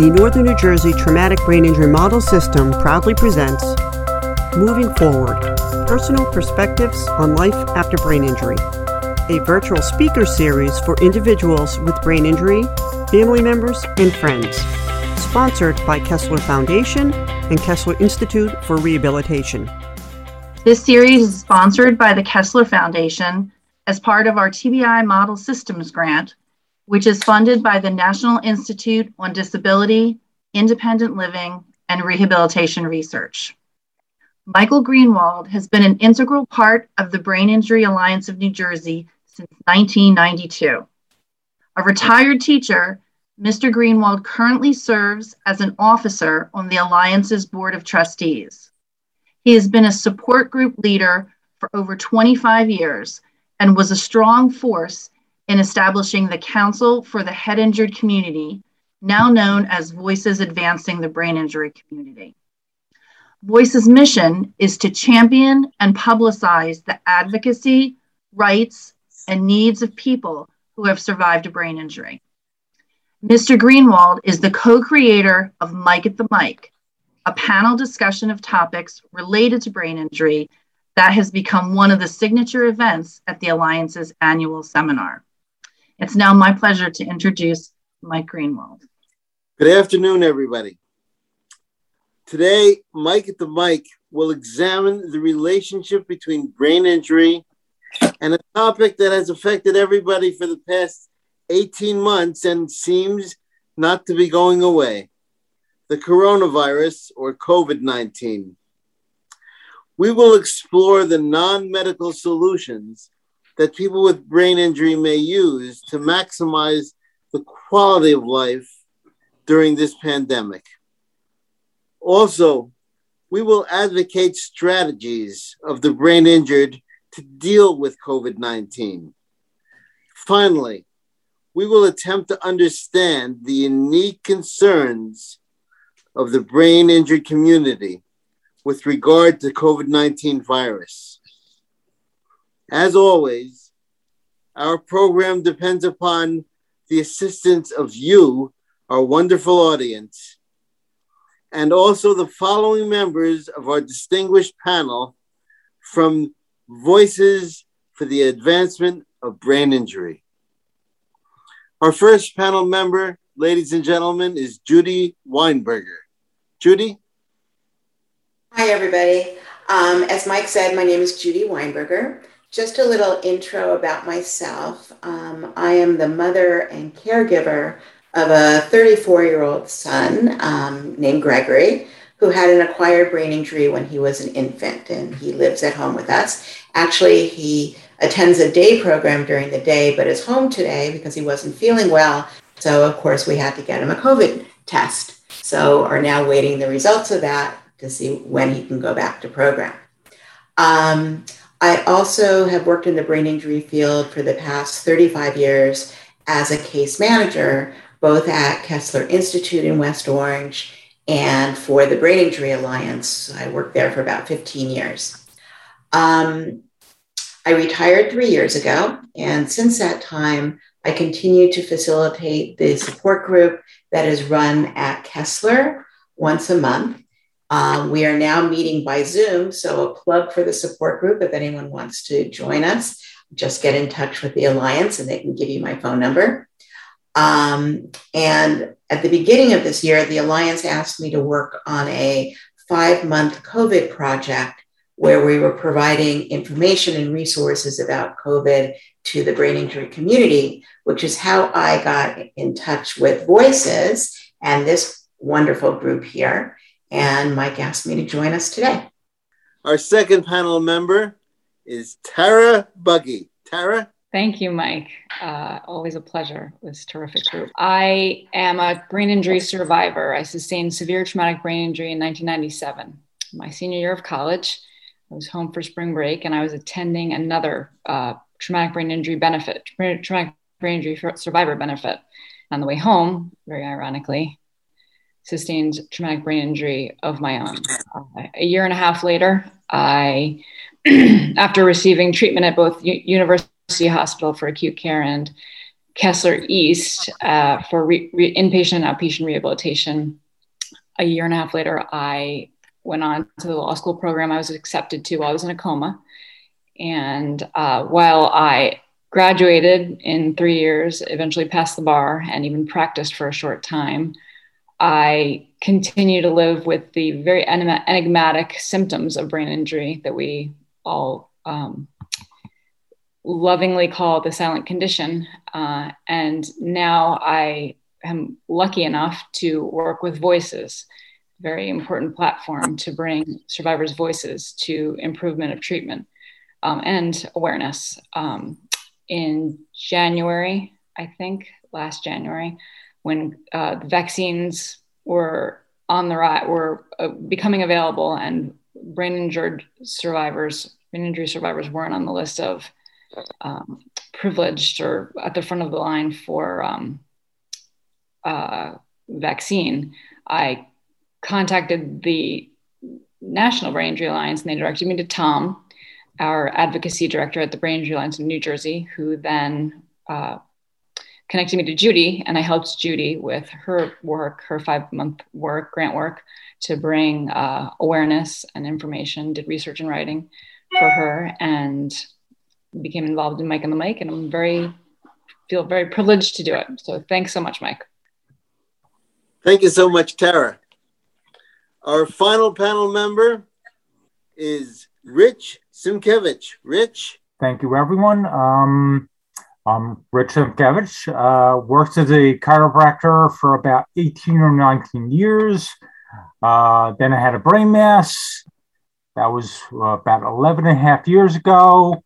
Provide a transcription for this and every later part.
The Northern New Jersey Traumatic Brain Injury Model System proudly presents Moving Forward Personal Perspectives on Life After Brain Injury, a virtual speaker series for individuals with brain injury, family members, and friends. Sponsored by Kessler Foundation and Kessler Institute for Rehabilitation. This series is sponsored by the Kessler Foundation as part of our TBI Model Systems Grant which is funded by the National Institute on Disability, Independent Living, and Rehabilitation Research. Michael Greenwald has been an integral part of the Brain Injury Alliance of New Jersey since 1992. A retired teacher, Mr. Greenwald currently serves as an officer on the Alliance's Board of Trustees. He has been a support group leader for over 25 years and was a strong force in establishing the Council for the Head Injured Community, now known as Voices Advancing the Brain Injury Community. Voice's mission is to champion and publicize the advocacy, rights, and needs of people who have survived a brain injury. Mr. Greenwald is the co creator of Mike at the Mic, a panel discussion of topics related to brain injury that has become one of the signature events at the Alliance's annual seminar. It's now my pleasure to introduce Mike Greenwald. Good afternoon, everybody. Today, Mike at the Mic will examine the relationship between brain injury and a topic that has affected everybody for the past 18 months and seems not to be going away the coronavirus or COVID 19. We will explore the non medical solutions that people with brain injury may use to maximize the quality of life during this pandemic. Also, we will advocate strategies of the brain injured to deal with COVID 19. Finally, we will attempt to understand the unique concerns of the brain injured community with regard to COVID 19 virus. As always, our program depends upon the assistance of you, our wonderful audience, and also the following members of our distinguished panel from Voices for the Advancement of Brain Injury. Our first panel member, ladies and gentlemen, is Judy Weinberger. Judy? Hi, everybody. Um, as Mike said, my name is Judy Weinberger. Just a little intro about myself. Um, I am the mother and caregiver of a 34 year old son um, named Gregory, who had an acquired brain injury when he was an infant, and he lives at home with us. Actually, he attends a day program during the day, but is home today because he wasn't feeling well. So, of course, we had to get him a COVID test. So, are now waiting the results of that to see when he can go back to program. Um, I also have worked in the brain injury field for the past 35 years as a case manager, both at Kessler Institute in West Orange and for the Brain Injury Alliance. I worked there for about 15 years. Um, I retired three years ago, and since that time, I continue to facilitate the support group that is run at Kessler once a month. Um, we are now meeting by Zoom, so a plug for the support group. If anyone wants to join us, just get in touch with the Alliance and they can give you my phone number. Um, and at the beginning of this year, the Alliance asked me to work on a five month COVID project where we were providing information and resources about COVID to the brain injury community, which is how I got in touch with Voices and this wonderful group here and Mike asked me to join us today. Our second panel member is Tara Buggy. Tara? Thank you, Mike. Uh, always a pleasure. This terrific group. I am a brain injury survivor. I sustained severe traumatic brain injury in 1997, my senior year of college. I was home for spring break and I was attending another uh, traumatic brain injury benefit, traumatic brain injury survivor benefit. On the way home, very ironically, sustained traumatic brain injury of my own. Uh, a year and a half later, I, after receiving treatment at both U- University Hospital for acute care and Kessler East uh, for re- re- inpatient and outpatient rehabilitation. A year and a half later, I went on to the law school program I was accepted to while I was in a coma. And uh, while I graduated in three years, eventually passed the bar, and even practiced for a short time, I continue to live with the very enigmatic symptoms of brain injury that we all um, lovingly call the silent condition. Uh, and now I am lucky enough to work with Voices, very important platform to bring survivors' voices to improvement of treatment um, and awareness. Um, in January, I think, last January, when uh, vaccines were on the right, were uh, becoming available, and brain injured survivors, brain injury survivors weren't on the list of um, privileged or at the front of the line for um, uh, vaccine, I contacted the National Brain Injury Alliance and they directed me to Tom, our advocacy director at the Brain Injury Alliance in New Jersey, who then uh, connected me to Judy. And I helped Judy with her work, her five month work, grant work, to bring uh, awareness and information, did research and writing for her. And became involved in Mike and the Mic, and I'm very feel very privileged to do it. So thanks so much, Mike. Thank you so much, Tara. Our final panel member is Rich Simkevich. Rich. Thank you, everyone. Um, I'm Rich Simkevich. Uh, worked as a chiropractor for about 18 or 19 years. Uh, then I had a brain mass. That was uh, about 11 and a half years ago.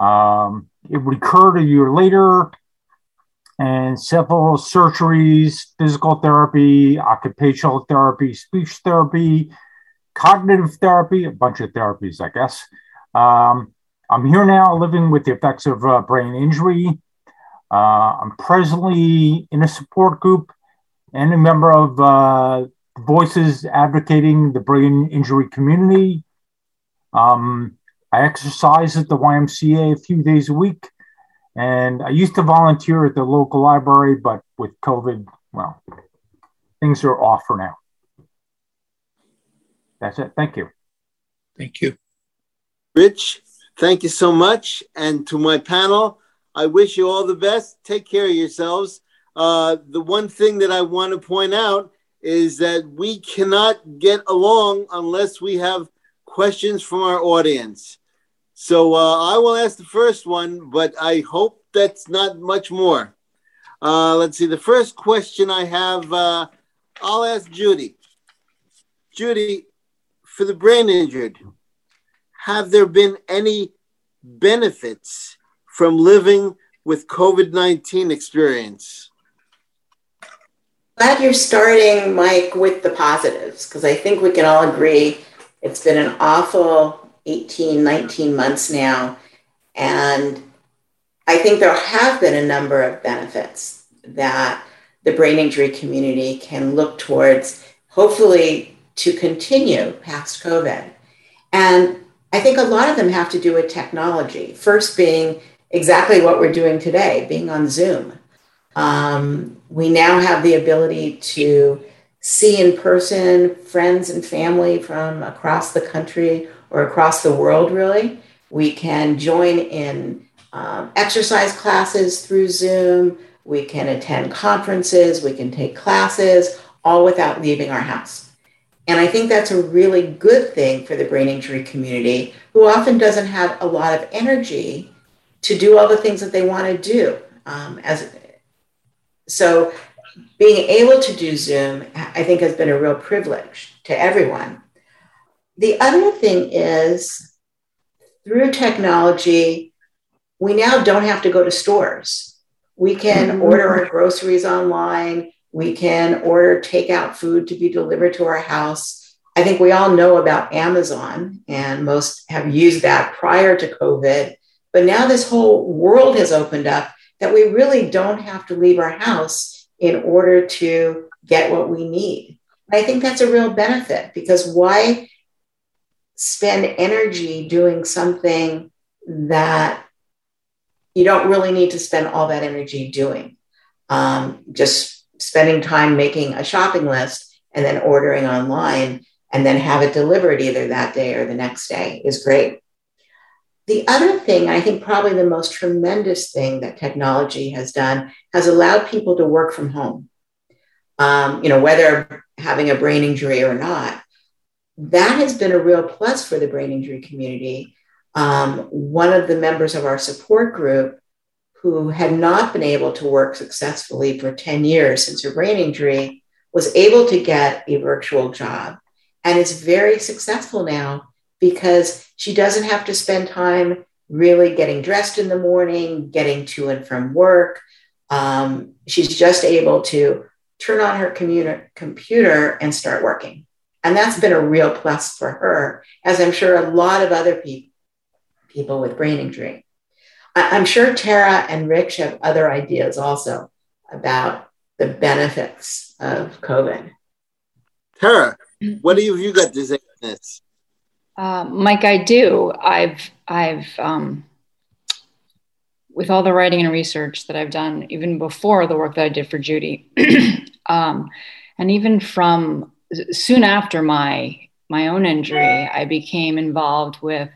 Um, it recurred a year later, and several surgeries, physical therapy, occupational therapy, speech therapy, cognitive therapy, a bunch of therapies, I guess. Um, I'm here now living with the effects of uh, brain injury. Uh, I'm presently in a support group and a member of uh, Voices Advocating the Brain Injury Community. Um, I exercise at the YMCA a few days a week, and I used to volunteer at the local library, but with COVID, well, things are off for now. That's it. Thank you. Thank you. Rich, thank you so much. And to my panel, I wish you all the best. Take care of yourselves. Uh, the one thing that I want to point out is that we cannot get along unless we have questions from our audience. So uh, I will ask the first one, but I hope that's not much more. Uh, let's see. The first question I have, uh, I'll ask Judy. Judy, for the brain injured, have there been any benefits from living with COVID 19 experience? Glad you're starting, Mike, with the positives, because I think we can all agree it's been an awful 18, 19 months now. And I think there have been a number of benefits that the brain injury community can look towards, hopefully, to continue past COVID. And I think a lot of them have to do with technology. First, being exactly what we're doing today, being on Zoom. Um, we now have the ability to see in person friends and family from across the country or across the world, really. We can join in um, exercise classes through Zoom. We can attend conferences. We can take classes, all without leaving our house. And I think that's a really good thing for the brain injury community, who often doesn't have a lot of energy to do all the things that they want to do. Um, as so, being able to do Zoom, I think, has been a real privilege to everyone. The other thing is through technology, we now don't have to go to stores. We can mm-hmm. order our groceries online. We can order takeout food to be delivered to our house. I think we all know about Amazon, and most have used that prior to COVID. But now this whole world has opened up that we really don't have to leave our house in order to get what we need. I think that's a real benefit because why spend energy doing something that you don't really need to spend all that energy doing. Um, just spending time making a shopping list and then ordering online and then have it delivered either that day or the next day is great. The other thing, I think probably the most tremendous thing that technology has done has allowed people to work from home. Um, you know, whether having a brain injury or not, that has been a real plus for the brain injury community. Um, one of the members of our support group who had not been able to work successfully for 10 years since her brain injury was able to get a virtual job and is very successful now because she doesn't have to spend time really getting dressed in the morning, getting to and from work. Um, she's just able to turn on her computer and start working. And that's been a real plus for her, as I'm sure a lot of other pe- people with brain injury. I- I'm sure Tara and Rich have other ideas also about the benefits of COVID. Tara, what have you got to say on this? Uh, Mike, I do. I've, I've, um, with all the writing and research that I've done, even before the work that I did for Judy, um, and even from soon after my my own injury, I became involved with,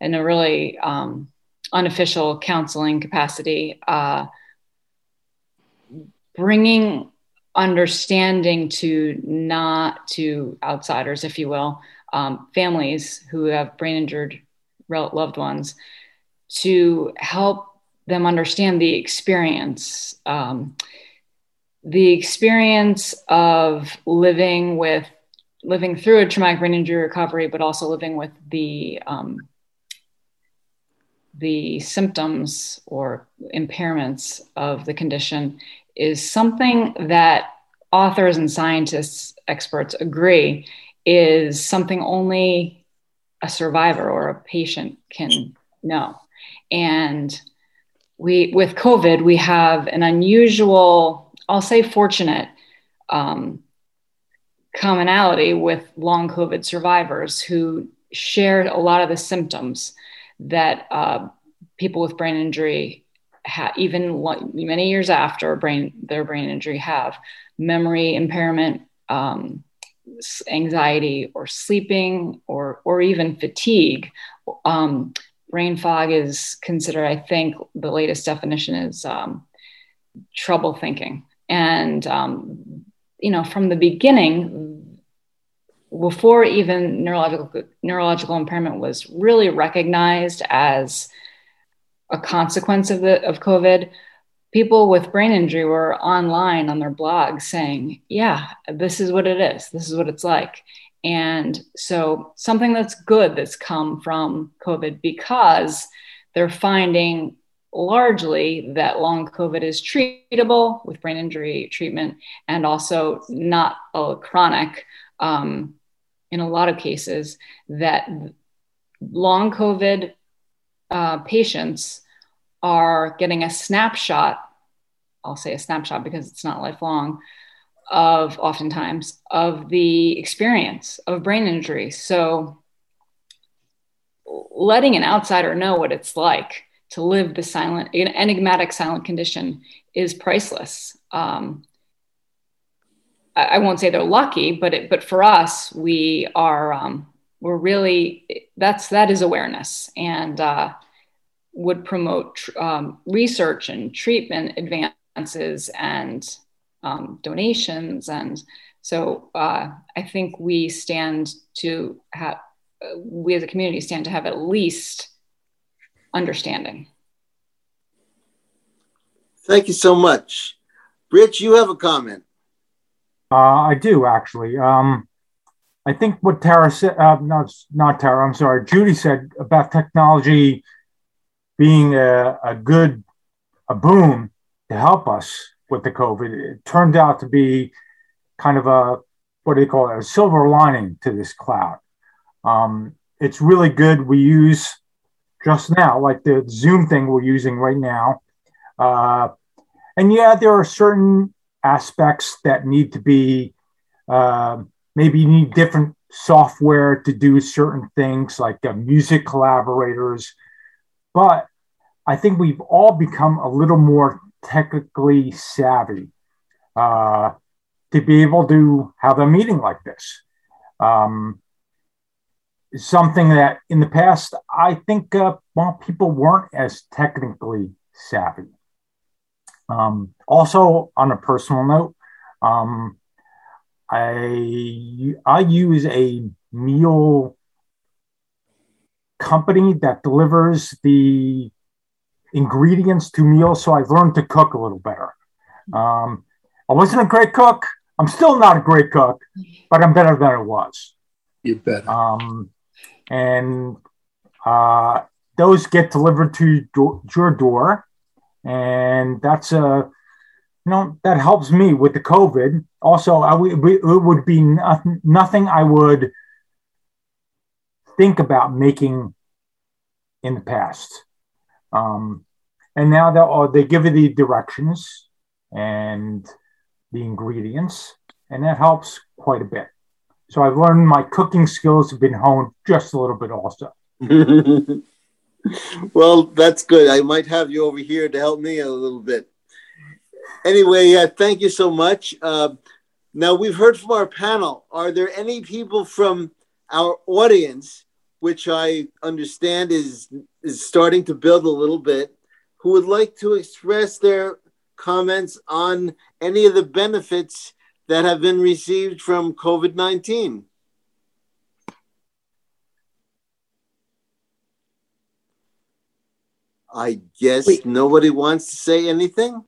in a really um, unofficial counseling capacity, uh, bringing understanding to not to outsiders, if you will, um, families who have brain injured loved ones, to help them understand the experience, um, the experience of living with living through a traumatic brain injury recovery, but also living with the um, the symptoms or impairments of the condition is something that authors and scientists, experts agree is something only a survivor or a patient can know. And we, with COVID, we have an unusual, I'll say fortunate, um, commonality with long COVID survivors who shared a lot of the symptoms that uh, people with brain injury ha- even many years after brain their brain injury have memory impairment um, anxiety or sleeping or or even fatigue um, brain fog is considered i think the latest definition is um, trouble thinking. And um, you know from the beginning before even neurological neurological impairment was really recognized as a consequence of the of COVID, people with brain injury were online on their blogs saying, "Yeah, this is what it is. This is what it's like." And so something that's good that's come from COVID because they're finding largely that long COVID is treatable with brain injury treatment and also not a chronic. Um, in a lot of cases, that long COVID uh, patients are getting a snapshot, I'll say a snapshot because it's not lifelong, of oftentimes of the experience of brain injury. So letting an outsider know what it's like to live the silent, enigmatic silent condition is priceless. Um, I, won't say they're lucky, but it, but for us, we are um, we're really that's that is awareness, and uh, would promote um, research and treatment advances and um, donations. And so uh, I think we stand to have, we as a community stand to have at least understanding. Thank you so much. Rich, you have a comment. Uh, I do actually. Um, I think what Tara said, uh, no, not Tara, I'm sorry, Judy said about technology being a, a good a boon to help us with the COVID. It turned out to be kind of a what do you call it? A silver lining to this cloud. Um, it's really good. We use just now, like the Zoom thing we're using right now. Uh, and yeah, there are certain aspects that need to be uh, maybe you need different software to do certain things like uh, music collaborators but I think we've all become a little more technically savvy uh, to be able to have a meeting like this. Um, something that in the past, I think uh, well, people weren't as technically savvy. Um, also, on a personal note, um, I I use a meal company that delivers the ingredients to meals, so I've learned to cook a little better. Um, I wasn't a great cook. I'm still not a great cook, but I'm better than I was. You bet. Um, and uh, those get delivered to your door, and that's a you know that helps me with the COVID. Also, I w- it would be nothing, nothing I would think about making in the past. Um, and now they they give you the directions and the ingredients, and that helps quite a bit. So I've learned my cooking skills have been honed just a little bit also. well, that's good. I might have you over here to help me a little bit. Anyway, thank you so much. Uh, now we've heard from our panel. Are there any people from our audience, which I understand is is starting to build a little bit, who would like to express their comments on any of the benefits that have been received from COVID 19? I guess nobody wants to say anything.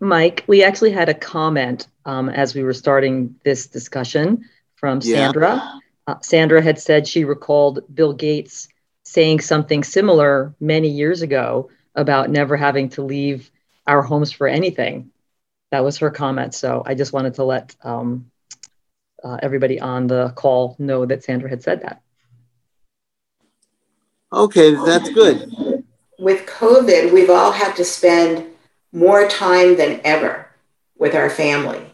Mike, we actually had a comment um, as we were starting this discussion from Sandra. Yeah. Uh, Sandra had said she recalled Bill Gates saying something similar many years ago about never having to leave our homes for anything. That was her comment. So I just wanted to let um, uh, everybody on the call know that Sandra had said that. Okay, that's good. With COVID, we've all had to spend more time than ever with our family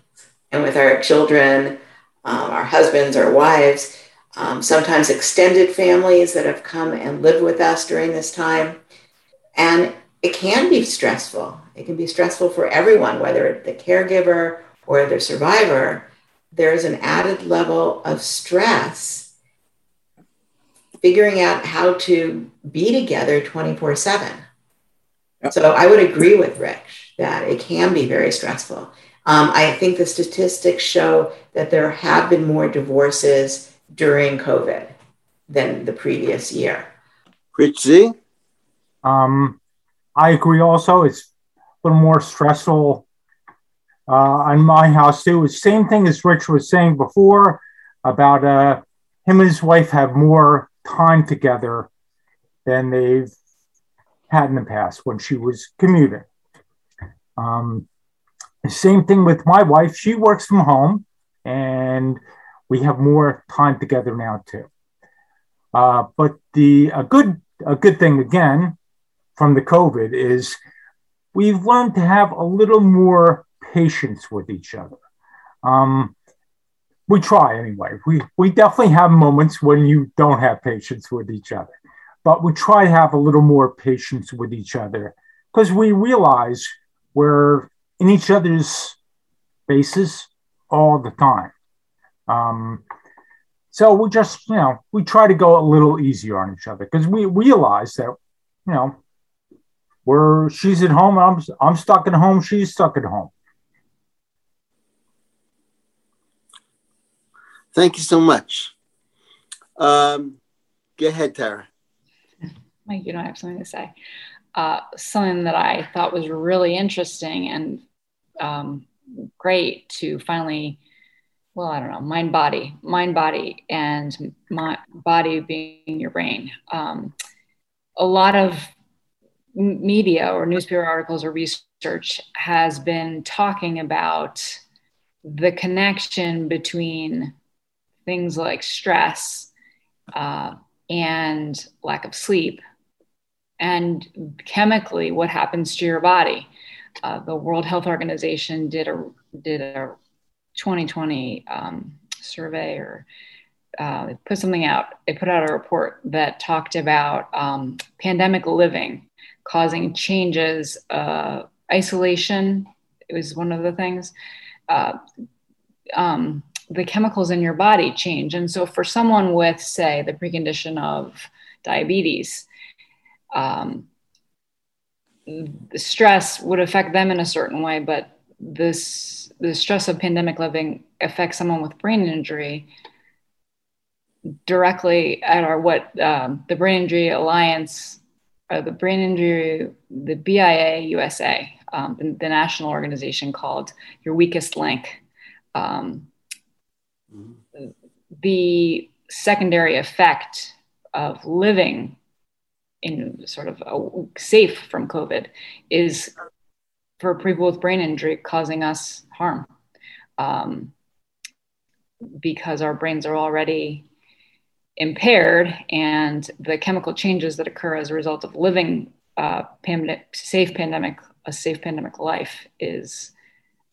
and with our children, um, our husbands, our wives, um, sometimes extended families that have come and lived with us during this time. And it can be stressful. It can be stressful for everyone, whether it's the caregiver or the survivor. There's an added level of stress figuring out how to be together 24 7. So I would agree with Rich that it can be very stressful. Um, I think the statistics show that there have been more divorces during COVID than the previous year. Rich Z? Um, I agree also. It's a little more stressful uh, on my house too. It's same thing as Rich was saying before about uh, him and his wife have more time together than they've had in the past when she was commuting. Um, same thing with my wife. She works from home, and we have more time together now too. Uh, but the a good a good thing again from the COVID is we've learned to have a little more patience with each other. Um, we try anyway. We we definitely have moments when you don't have patience with each other, but we try to have a little more patience with each other because we realize we're in each other's faces all the time. Um, so we just, you know, we try to go a little easier on each other because we realize that, you know, we're she's at home, I'm I'm stuck at home, she's stuck at home. Thank you so much. Um, go ahead, Tara. Mike, you I have something to say. Uh, something that I thought was really interesting and um, great to finally, well, I don't know, mind body, mind body, and my body being your brain. Um, a lot of media or newspaper articles or research has been talking about the connection between things like stress uh, and lack of sleep and chemically what happens to your body uh, the world health organization did a did a 2020 um, survey or uh, put something out. They put out a report that talked about um, pandemic living causing changes. Uh, isolation It was one of the things. Uh, um, the chemicals in your body change. And so, for someone with, say, the precondition of diabetes, um, stress would affect them in a certain way, but this the stress of pandemic living affects someone with brain injury directly at our what um, the Brain Injury Alliance, or the Brain Injury, the BIA USA, um, the, the, national organization called Your Weakest Link. Um, The secondary effect of living in sort of a, safe from COVID is for people with brain injury causing us harm. Um, because our brains are already impaired and the chemical changes that occur as a result of living uh, pandemic, safe pandemic a safe pandemic life is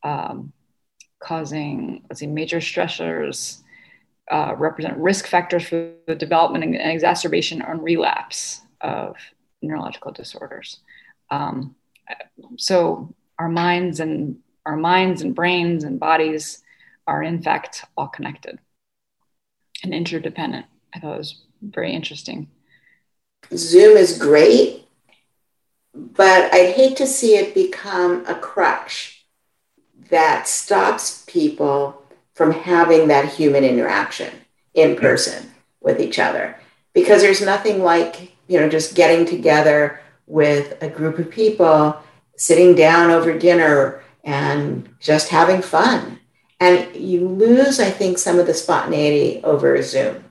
um, causing let's see major stressors uh, represent risk factors for the development and exacerbation and relapse of neurological disorders. Um, so our minds and our minds and brains and bodies are in fact all connected and interdependent. I thought it was very interesting. Zoom is great, but I'd hate to see it become a crutch that stops people from having that human interaction in person with each other. Because there's nothing like, you know, just getting together with a group of people, sitting down over dinner and just having fun. And you lose, I think, some of the spontaneity over Zoom.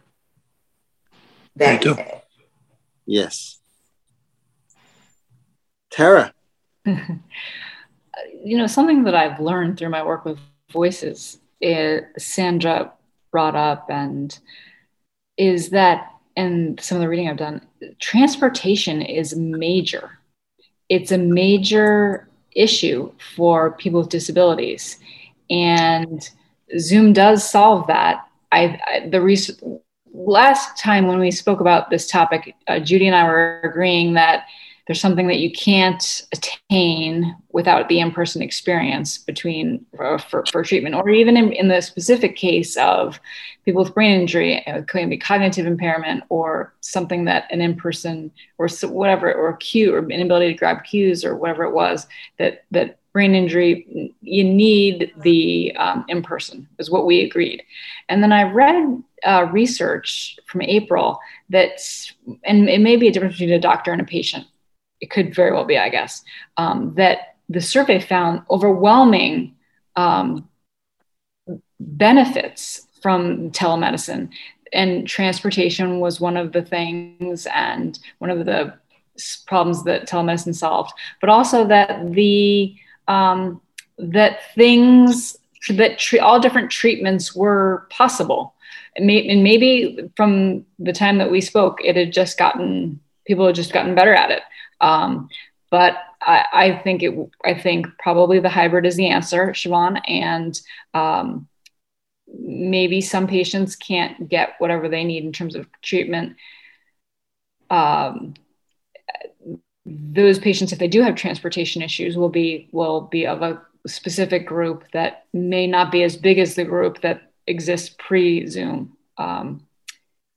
That Me too. Yes. Tara. you know, something that I've learned through my work with voices, is, Sandra brought up, and is that, and some of the reading I've done, transportation is major. It's a major issue for people with disabilities. And Zoom does solve that. I, I the research last time when we spoke about this topic, uh, Judy and I were agreeing that there's something that you can't attain without the in-person experience between uh, for, for, treatment or even in, in, the specific case of people with brain injury it uh, could be cognitive impairment or something that an in-person or whatever or cue or inability to grab cues or whatever it was that that brain injury you need the um, in-person is what we agreed and then i read uh, research from April that, and it may be a difference between a doctor and a patient. It could very well be, I guess, um, that the survey found overwhelming um, benefits from telemedicine. And transportation was one of the things, and one of the problems that telemedicine solved, but also that the um, that things that tre- all different treatments were possible and maybe from the time that we spoke, it had just gotten people have just gotten better at it. Um, but I, I, think it. I think probably the hybrid is the answer, Siobhan, and um, maybe some patients can't get whatever they need in terms of treatment. Um, those patients, if they do have transportation issues, will be will be of a specific group that may not be as big as the group that exists pre Zoom. Um,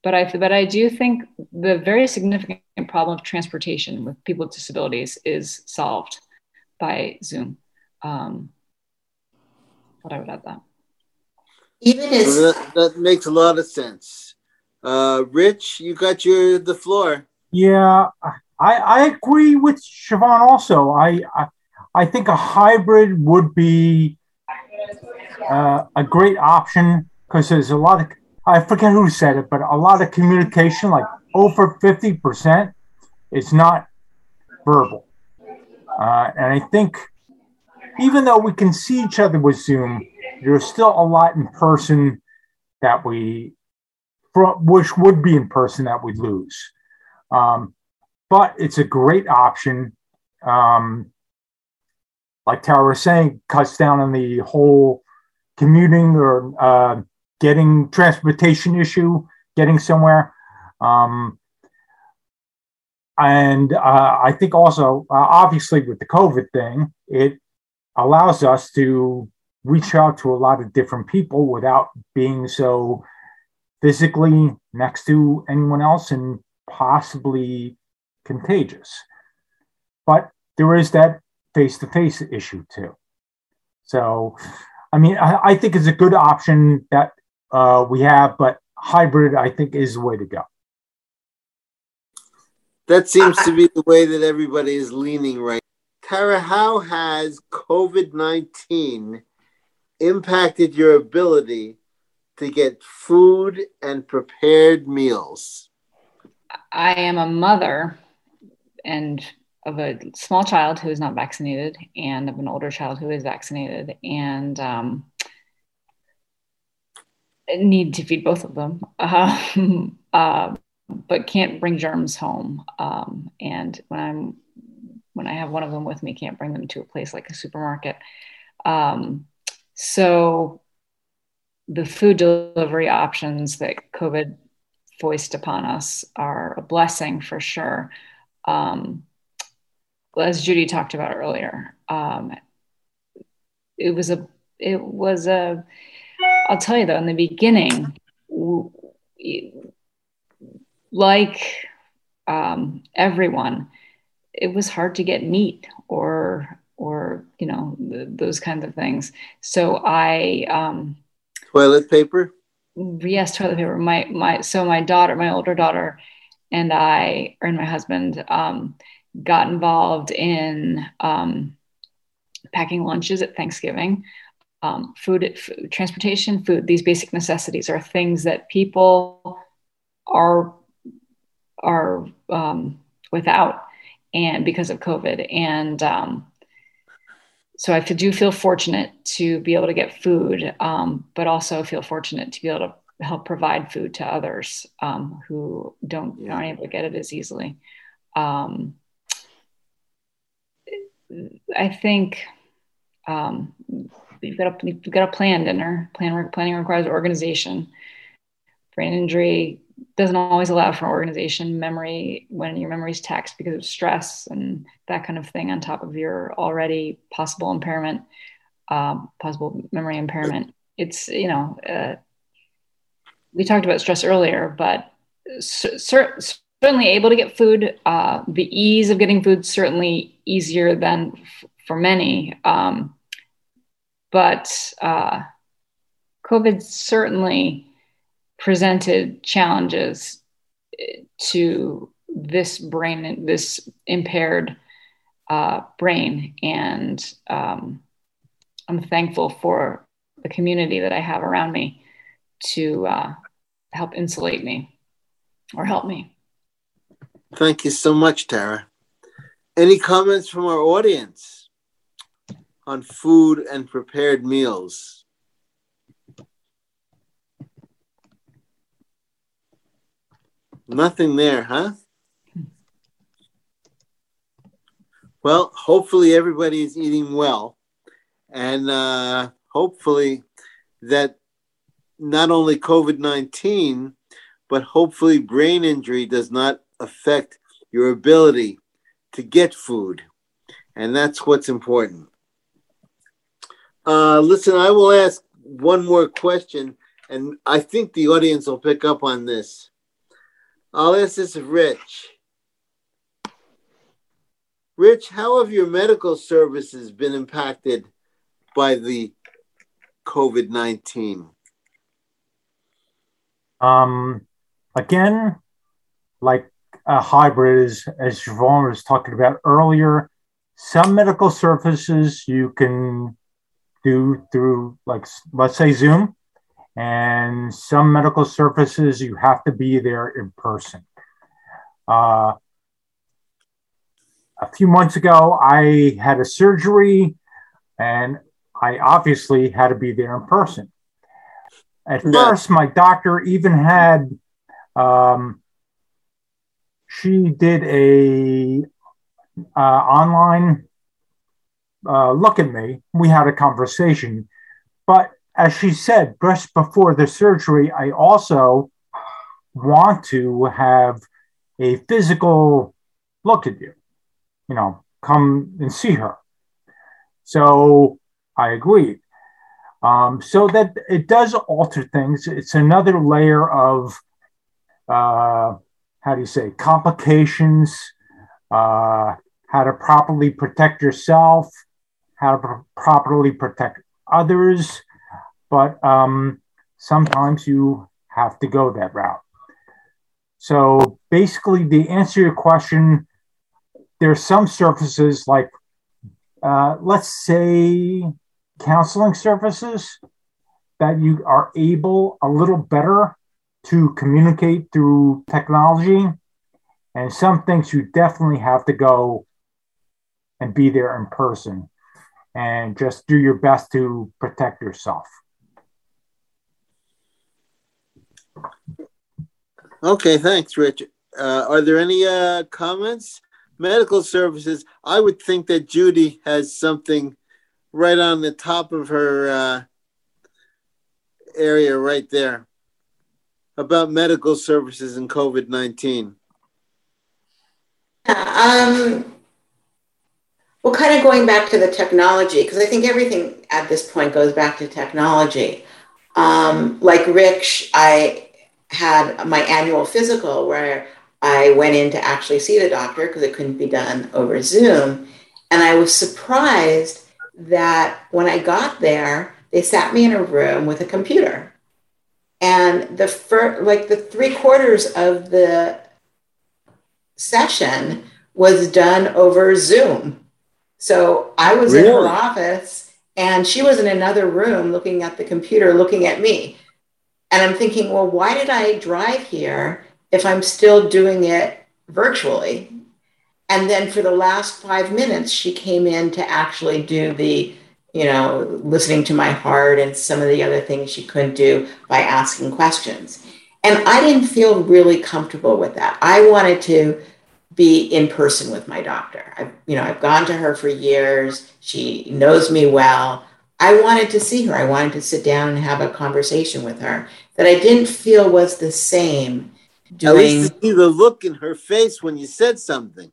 but I but I do think the very significant problem of transportation with people with disabilities is solved by Zoom. Um, but I would add that. Even as that, that, makes a lot of sense. Uh, Rich, you got your the floor. Yeah, I, I agree with Siobhan also. I, I, I think a hybrid would be uh, a great option because there's a lot of I forget who said it, but a lot of communication, like over fifty percent, is not verbal. Uh, and I think even though we can see each other with Zoom, there's still a lot in person that we which would be in person that we lose. Um, but it's a great option. Um, like Tara was saying, cuts down on the whole commuting or uh, getting transportation issue, getting somewhere. Um, and uh, I think also, uh, obviously, with the COVID thing, it allows us to reach out to a lot of different people without being so physically next to anyone else and possibly contagious. But there is that face to face issue too. So, I mean, I, I, think it's a good option that uh, we have, but hybrid, I think, is the way to go. That seems to be the way that everybody is leaning right. Tara, how has COVID 19 impacted your ability to get food and prepared meals? I am a mother and of a small child who is not vaccinated and of an older child who is vaccinated and um, need to feed both of them. Um, uh, but can't bring germs home. Um, and when I'm when I have one of them with me, can't bring them to a place like a supermarket. Um, so the food delivery options that COVID foist upon us are a blessing for sure. Um, as Judy talked about earlier, um, it was a it was a I'll tell you though in the beginning like um, everyone, it was hard to get meat or or you know th- those kinds of things. So I um, toilet paper. Yes, toilet paper. My my so my daughter, my older daughter, and I, and my husband, um, got involved in um, packing lunches at Thanksgiving. Um, food, food, transportation, food. These basic necessities are things that people are are um, without and because of COVID. And um, so I do feel fortunate to be able to get food, um, but also feel fortunate to be able to help provide food to others um, who don't yeah. aren't able to get it as easily. Um, I think um, you've got to you've got to plan dinner. Plan planning requires organization. Brain injury doesn't always allow for organization memory when your memory is taxed because of stress and that kind of thing on top of your already possible impairment um, possible memory impairment it's you know uh, we talked about stress earlier but cer- certainly able to get food uh, the ease of getting food certainly easier than f- for many um, but uh, covid certainly presented challenges to this brain, this impaired uh, brain. And um, I'm thankful for the community that I have around me to uh, help insulate me or help me. Thank you so much, Tara. Any comments from our audience on food and prepared meals? Nothing there, huh? Well, hopefully everybody is eating well. And uh, hopefully that not only COVID 19, but hopefully brain injury does not affect your ability to get food. And that's what's important. Uh, listen, I will ask one more question, and I think the audience will pick up on this. I'll ask this of Rich. Rich, how have your medical services been impacted by the COVID 19? Um, again, like a hybrid, is, as Siobhan was talking about earlier, some medical services you can do through, like, let's say Zoom and some medical services you have to be there in person. Uh, a few months ago, I had a surgery and I obviously had to be there in person. At yeah. first, my doctor even had, um, she did a uh, online uh, look at me. We had a conversation, but as she said just before the surgery, I also want to have a physical look at you, you know, come and see her. So I agreed. Um, so that it does alter things. It's another layer of, uh, how do you say, complications, uh, how to properly protect yourself, how to pr- properly protect others. But um, sometimes you have to go that route. So basically, the answer to your question, there's some services like, uh, let's say, counseling services that you are able a little better to communicate through technology. And some things you definitely have to go and be there in person and just do your best to protect yourself. Okay, thanks, Richard. Uh, are there any uh, comments? Medical services, I would think that Judy has something right on the top of her uh, area right there about medical services and COVID 19. Um, well, kind of going back to the technology, because I think everything at this point goes back to technology. Um, like Rich, I had my annual physical where I went in to actually see the doctor because it couldn't be done over Zoom. And I was surprised that when I got there, they sat me in a room with a computer. And the first, like the three quarters of the session was done over Zoom. So I was really? in her office and she was in another room looking at the computer, looking at me. And I'm thinking, well, why did I drive here if I'm still doing it virtually? And then for the last five minutes, she came in to actually do the, you know, listening to my heart and some of the other things she couldn't do by asking questions. And I didn't feel really comfortable with that. I wanted to be in person with my doctor. I've, you know, I've gone to her for years. She knows me well. I wanted to see her. I wanted to sit down and have a conversation with her that I didn't feel was the same. Doing... At least see the look in her face when you said something.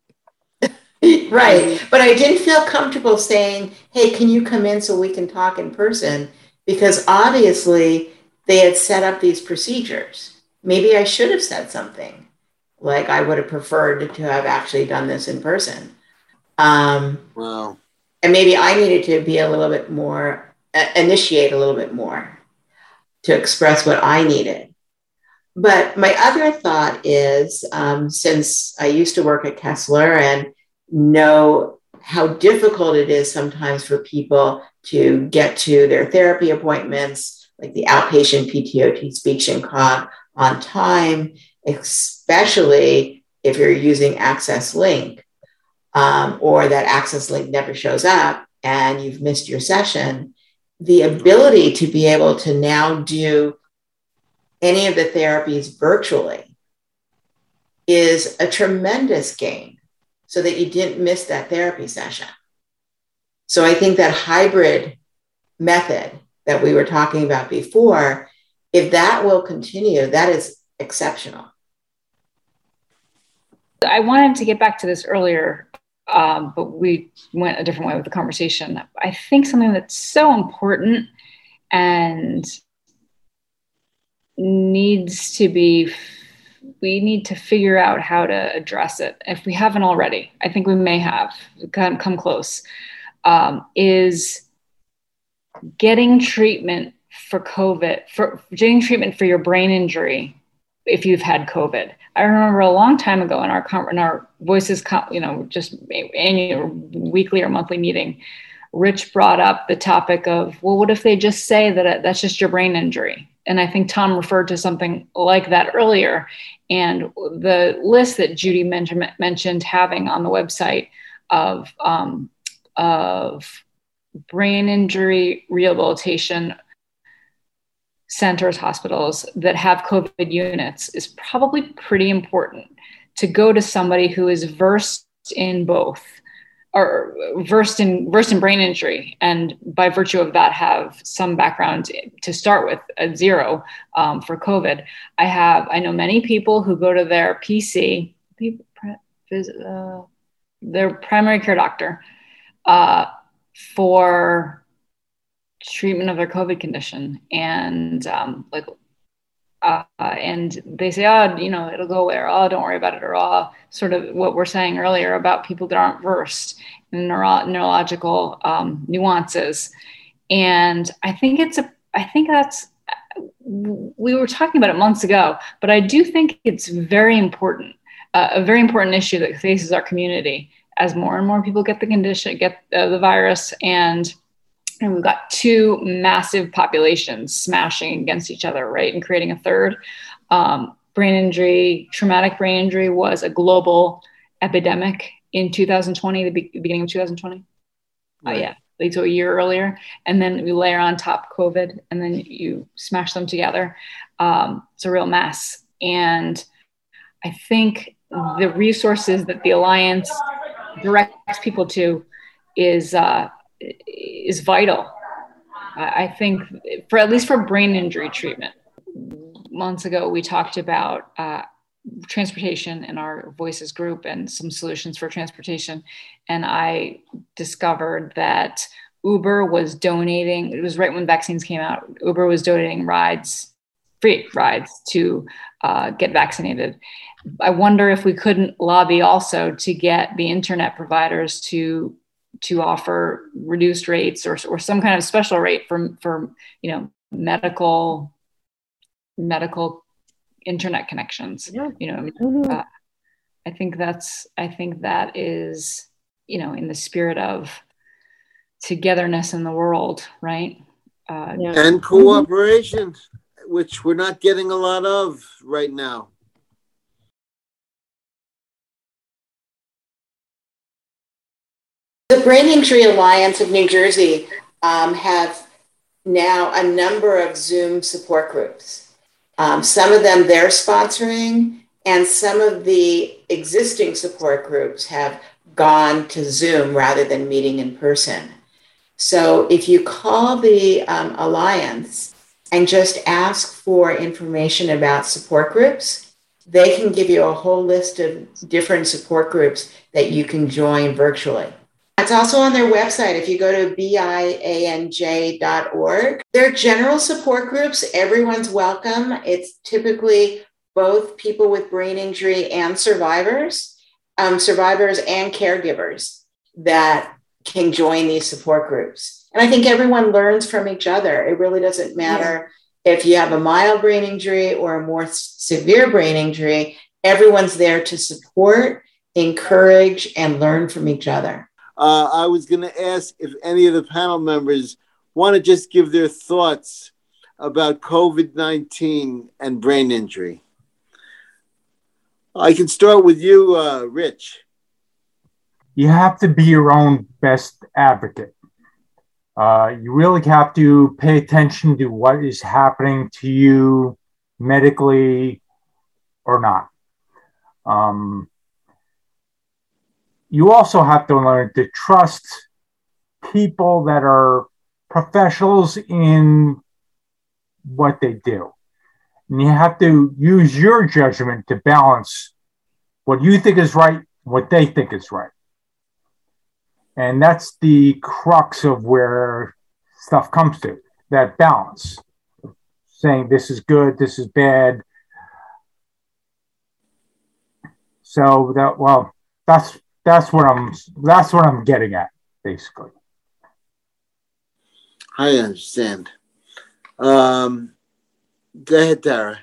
right. But I didn't feel comfortable saying, hey, can you come in so we can talk in person? Because obviously they had set up these procedures. Maybe I should have said something like I would have preferred to have actually done this in person. Um, wow and maybe I needed to be a little bit more, uh, initiate a little bit more to express what I needed. But my other thought is um, since I used to work at Kessler and know how difficult it is sometimes for people to get to their therapy appointments, like the outpatient PTOT speech and cog on time, especially if you're using Access Link um, or that access link never shows up and you've missed your session, the ability to be able to now do any of the therapies virtually is a tremendous gain so that you didn't miss that therapy session. So I think that hybrid method that we were talking about before, if that will continue, that is exceptional. I wanted to get back to this earlier um, but we went a different way with the conversation. I think something that's so important and needs to be we need to figure out how to address it if we haven't already i think we may have come, come close um, is getting treatment for covid for getting treatment for your brain injury if you've had covid I remember a long time ago in our in our voices, you know, just annual, weekly or monthly meeting, Rich brought up the topic of, well, what if they just say that that's just your brain injury? And I think Tom referred to something like that earlier. And the list that Judy mentioned, mentioned having on the website of um, of brain injury rehabilitation centers, hospitals that have COVID units is probably pretty important to go to somebody who is versed in both or versed in versed in brain injury and by virtue of that have some background to start with at zero um, for covid. I have i know many people who go to their pc uh, their primary care doctor uh, for treatment of their COVID condition, and um, like, uh, and they say, oh, you know, it'll go away, or oh, don't worry about it, or oh, sort of what we're saying earlier about people that aren't versed in neuro- neurological um, nuances, and I think it's a, I think that's we were talking about it months ago, but I do think it's very important, uh, a very important issue that faces our community as more and more people get the condition, get uh, the virus, and and we've got two massive populations smashing against each other, right, and creating a third. Um, brain injury, traumatic brain injury, was a global epidemic in 2020, the be- beginning of 2020. Right. Uh, yeah, like so a year earlier, and then we layer on top COVID, and then you smash them together. Um, it's a real mess, and I think the resources that the alliance directs people to is uh, is vital. I think for at least for brain injury treatment. Months ago, we talked about uh, transportation in our voices group and some solutions for transportation. And I discovered that Uber was donating, it was right when vaccines came out, Uber was donating rides, free rides to uh, get vaccinated. I wonder if we couldn't lobby also to get the internet providers to to offer reduced rates or, or some kind of special rate for for you know medical medical internet connections. Yeah. You know, mm-hmm. uh, I think that's I think that is you know in the spirit of togetherness in the world, right? Uh, yeah. And cooperation, mm-hmm. which we're not getting a lot of right now. The Brain Injury Alliance of New Jersey um, have now a number of Zoom support groups. Um, some of them they're sponsoring, and some of the existing support groups have gone to Zoom rather than meeting in person. So if you call the um, Alliance and just ask for information about support groups, they can give you a whole list of different support groups that you can join virtually. It's also on their website. If you go to bianj.org, they're general support groups. Everyone's welcome. It's typically both people with brain injury and survivors, um, survivors and caregivers that can join these support groups. And I think everyone learns from each other. It really doesn't matter yeah. if you have a mild brain injury or a more severe brain injury, everyone's there to support, encourage, and learn from each other. Uh, I was going to ask if any of the panel members want to just give their thoughts about COVID 19 and brain injury. I can start with you, uh, Rich. You have to be your own best advocate. Uh, you really have to pay attention to what is happening to you medically or not. Um, you also have to learn to trust people that are professionals in what they do. And you have to use your judgment to balance what you think is right, what they think is right. And that's the crux of where stuff comes to that balance saying this is good, this is bad. So that, well, that's that's what I'm that's what I'm getting at, basically. I understand. Um, go ahead, Tara.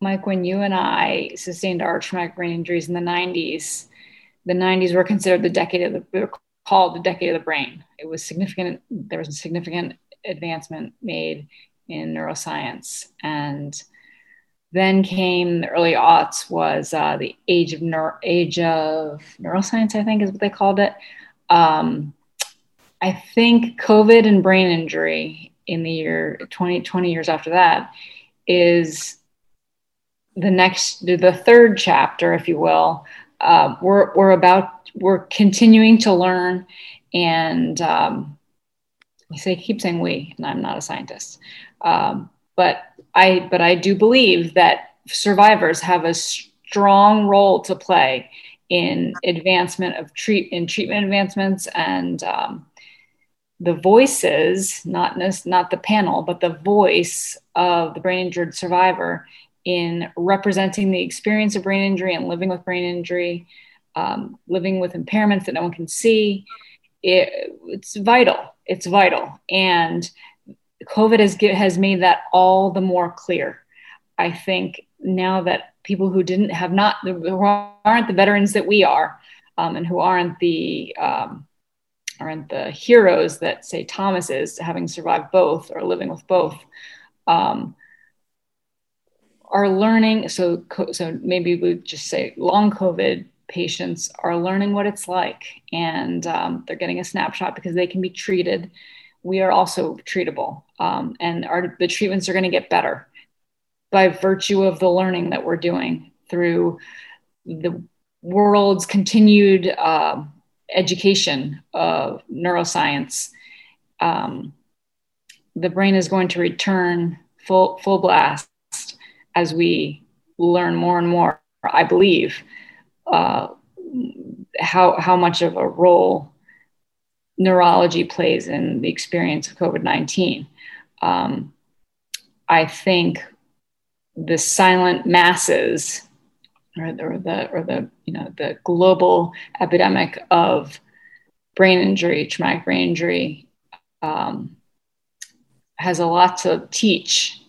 Mike, when you and I sustained our traumatic brain injuries in the 90s, the 90s were considered the decade of the, were called the decade of the brain. It was significant, there was a significant advancement made in neuroscience. And then came the early aughts was uh, the age of neuro- age of neuroscience, I think is what they called it. Um, I think COVID and brain injury in the year 20, 20 years after that is the next, the third chapter, if you will. Uh, we're, we're about, we're continuing to learn and um, I say, keep saying we, and I'm not a scientist. Um, but I but I do believe that survivors have a strong role to play in advancement of treat in treatment advancements and um, the voices, not not the panel, but the voice of the brain injured survivor in representing the experience of brain injury and living with brain injury, um, living with impairments that no one can see. It, it's vital. It's vital, and COVID has has made that all the more clear. I think now that people who didn't have not who aren't the veterans that we are, um, and who aren't the um, aren't the heroes that say Thomas is, having survived both or living with both, um, are learning. So, so maybe we just say long COVID patients are learning what it's like, and um, they're getting a snapshot because they can be treated. We are also treatable, um, and our the treatments are going to get better by virtue of the learning that we're doing through the world's continued uh, education of neuroscience, um, the brain is going to return full full blast as we learn more and more. I believe uh, how how much of a role neurology plays in the experience of COVID nineteen. Um, I think the silent masses or the, or the, or the you know the global epidemic of brain injury, traumatic brain injury, um, has a lot to teach,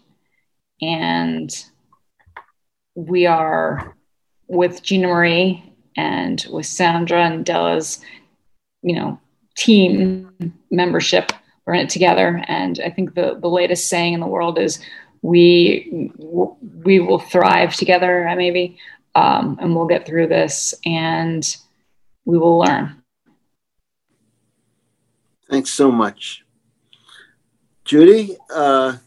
and we are with Gina Marie and with Sandra and Della's, you know, team membership. We're in it together, and I think the the latest saying in the world is we we will thrive together. Maybe um, and we'll get through this and we will learn. Thanks so much. Judy? Uh...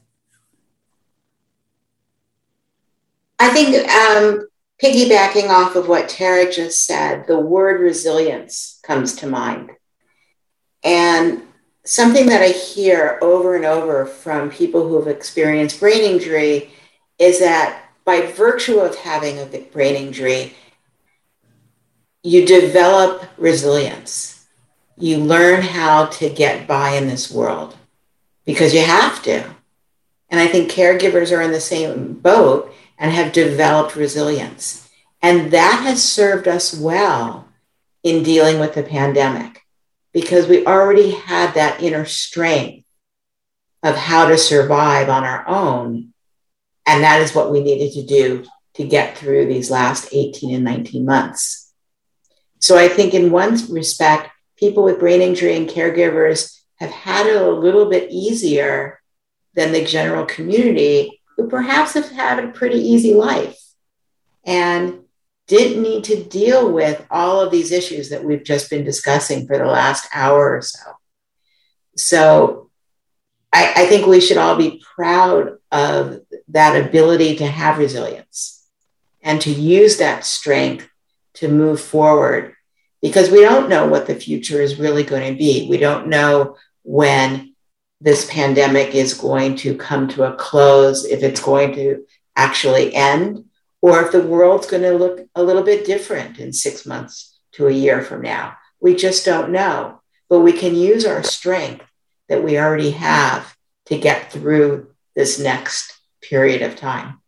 I think um, piggybacking off of what Tara just said, the word resilience comes to mind. And something that I hear over and over from people who have experienced brain injury is that by virtue of having a brain injury, you develop resilience. You learn how to get by in this world because you have to. And I think caregivers are in the same boat and have developed resilience. And that has served us well in dealing with the pandemic because we already had that inner strength of how to survive on our own and that is what we needed to do to get through these last 18 and 19 months. So I think, in one respect, people with brain injury and caregivers have had it a little bit easier than the general community, who perhaps have had a pretty easy life and didn't need to deal with all of these issues that we've just been discussing for the last hour or so. So I, I think we should all be proud of that ability to have resilience and to use that strength to move forward because we don't know what the future is really going to be. We don't know when this pandemic is going to come to a close, if it's going to actually end, or if the world's going to look a little bit different in six months to a year from now. We just don't know. But we can use our strength that we already have to get through this next period of time.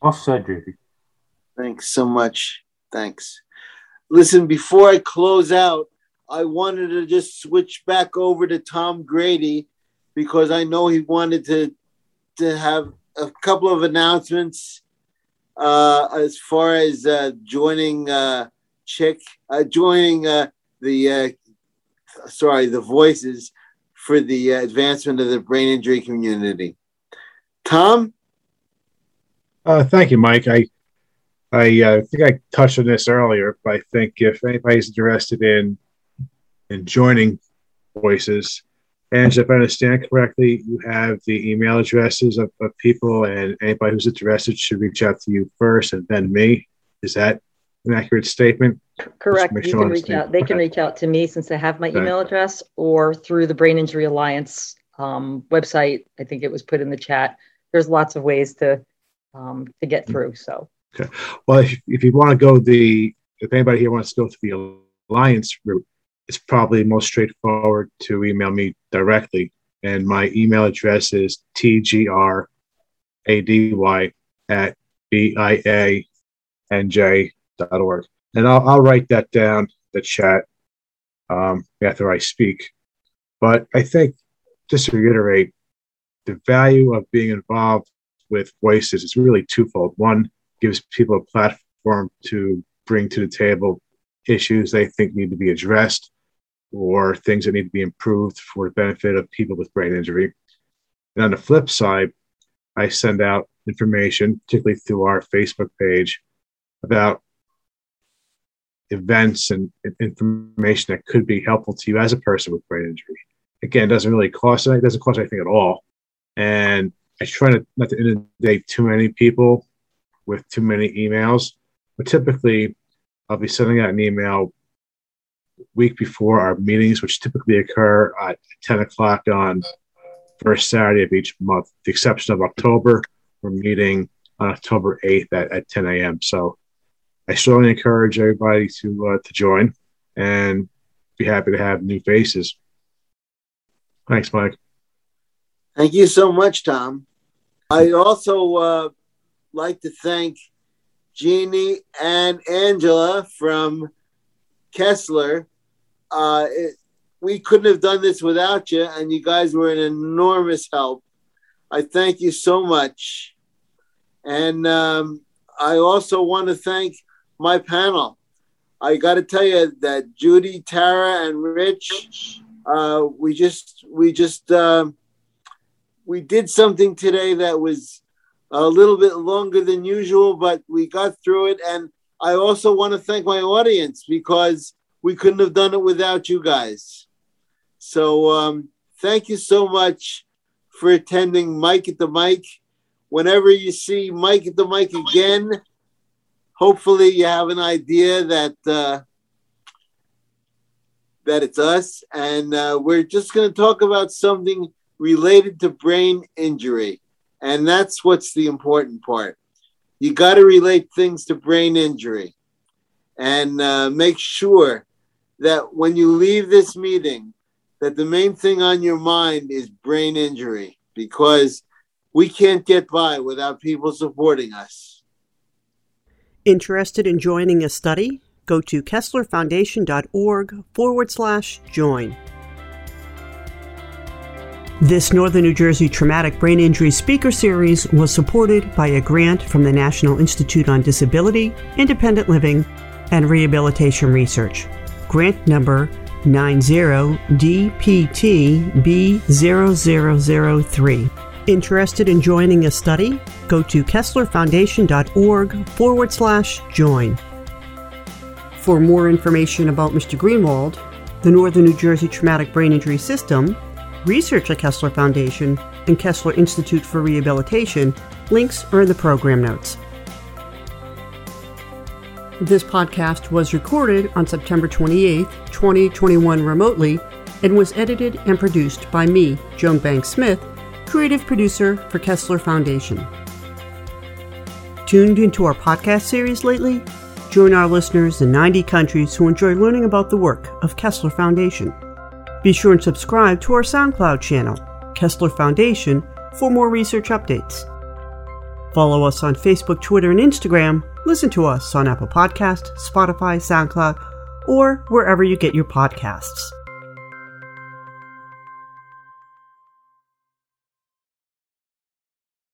Well said, Thanks so much. Thanks. Listen, before I close out, I wanted to just switch back over to Tom Grady because I know he wanted to to have a couple of announcements uh, as far as uh, joining uh, Chick, uh, joining uh, the uh, sorry the voices for the advancement of the brain injury community. Tom? Uh, thank you, Mike. I I uh, think I touched on this earlier, but I think if anybody's interested in in joining Voices, and if I understand correctly, you have the email addresses of, of people, and anybody who's interested should reach out to you first, and then me. Is that an accurate statement? Correct. You can reach out. They okay. can reach out to me since they have my email address, or through the Brain Injury Alliance um, website. I think it was put in the chat there's lots of ways to um, to get through. So Okay. Well, if, if you want to go the, if anybody here wants to go through the alliance route, it's probably most straightforward to email me directly. And my email address is tgrady at bianj.org. And I'll, I'll write that down, the chat, um, after I speak. But I think, just to reiterate, the value of being involved with voices is really twofold. One, gives people a platform to bring to the table issues they think need to be addressed or things that need to be improved for the benefit of people with brain injury. And on the flip side, I send out information, particularly through our Facebook page, about events and information that could be helpful to you as a person with brain injury. Again, it doesn't really cost it doesn't cost anything at all. And I try to not to inundate too many people with too many emails. But typically, I'll be sending out an email week before our meetings, which typically occur at 10 o'clock on first Saturday of each month. The exception of October, we're meeting on October 8th at, at 10 a.m. So I strongly encourage everybody to uh, to join and be happy to have new faces. Thanks, Mike. Thank you so much, Tom. I also uh, like to thank Jeannie and Angela from Kessler. Uh, it, we couldn't have done this without you, and you guys were an enormous help. I thank you so much. And um, I also want to thank my panel. I got to tell you that Judy, Tara, and Rich, uh, we just we just uh, we did something today that was a little bit longer than usual, but we got through it. And I also want to thank my audience because we couldn't have done it without you guys. So um, thank you so much for attending Mike at the Mic. Whenever you see Mike at the Mic again, hopefully you have an idea that uh, that it's us, and uh, we're just going to talk about something related to brain injury. And that's what's the important part. You got to relate things to brain injury and uh, make sure that when you leave this meeting, that the main thing on your mind is brain injury because we can't get by without people supporting us. Interested in joining a study? Go to KesslerFoundation.org forward slash join. This Northern New Jersey Traumatic Brain Injury Speaker Series was supported by a grant from the National Institute on Disability, Independent Living, and Rehabilitation Research. Grant number 90DPTB0003. Interested in joining a study? Go to KesslerFoundation.org forward slash join. For more information about Mr. Greenwald, the Northern New Jersey Traumatic Brain Injury System, research at Kessler Foundation, and Kessler Institute for Rehabilitation, links are in the program notes. This podcast was recorded on September 28, 2021, remotely, and was edited and produced by me, Joan Banks Smith, creative producer for Kessler Foundation. Tuned into our podcast series lately? Join our listeners in 90 countries who enjoy learning about the work of Kessler Foundation. Be sure and subscribe to our SoundCloud channel, Kessler Foundation, for more research updates. Follow us on Facebook, Twitter, and Instagram. Listen to us on Apple Podcast, Spotify, SoundCloud, or wherever you get your podcasts.